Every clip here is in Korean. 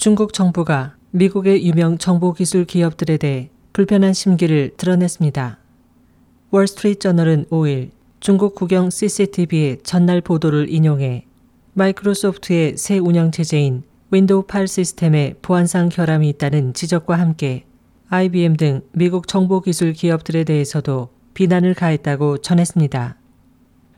중국 정부가 미국의 유명 정보기술 기업들에 대해 불편한 심기를 드러냈습니다. 월스트리트 저널은 5일 중국 국영 CCTV의 전날 보도를 인용해 마이크로소프트의 새 운영체제인 윈도우 8 시스템에 보안상 결함이 있다는 지적과 함께 IBM 등 미국 정보기술 기업들에 대해서도 비난을 가했다고 전했습니다.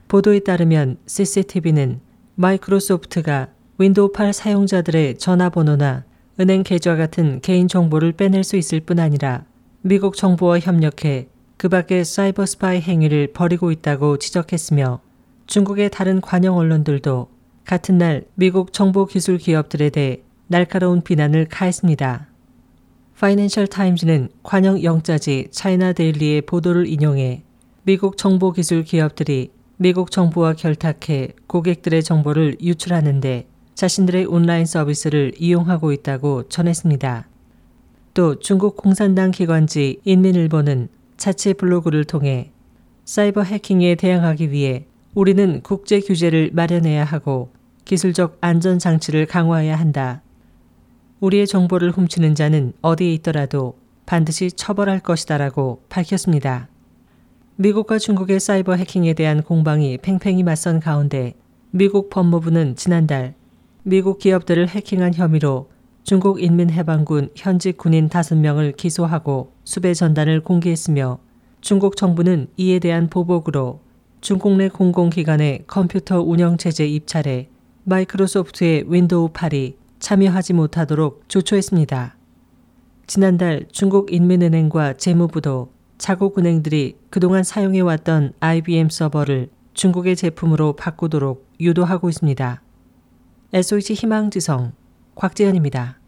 보도에 따르면 CCTV는 마이크로소프트가 윈도우 8 사용자들의 전화번호나 은행 계좌 같은 개인 정보를 빼낼 수 있을 뿐 아니라 미국 정부와 협력해 그 밖의 사이버 스파이 행위를 벌이고 있다고 지적했으며 중국의 다른 관영 언론들도 같은 날 미국 정보 기술 기업들에 대해 날카로운 비난을 가했습니다. 파이낸셜 타임즈는 관영 영자지 차이나 데일리의 보도를 인용해 미국 정보 기술 기업들이 미국 정부와 결탁해 고객들의 정보를 유출하는데 자신들의 온라인 서비스를 이용하고 있다고 전했습니다. 또 중국 공산당 기관지 인민일보는 자체 블로그를 통해 사이버 해킹에 대항하기 위해 우리는 국제 규제를 마련해야 하고 기술적 안전 장치를 강화해야 한다. 우리의 정보를 훔치는 자는 어디에 있더라도 반드시 처벌할 것이다라고 밝혔습니다. 미국과 중국의 사이버 해킹에 대한 공방이 팽팽히 맞선 가운데 미국 법무부는 지난달 미국 기업들을 해킹한 혐의로 중국 인민해방군 현직 군인 5명을 기소하고 수배 전단을 공개했으며 중국 정부는 이에 대한 보복으로 중국 내 공공기관의 컴퓨터 운영체제 입찰에 마이크로소프트의 윈도우 8이 참여하지 못하도록 조처했습니다. 지난달 중국 인민은행과 재무부도 자국 은행들이 그동안 사용해왔던 IBM 서버를 중국의 제품으로 바꾸도록 유도하고 있습니다. SOH 희망지성 곽재현입니다.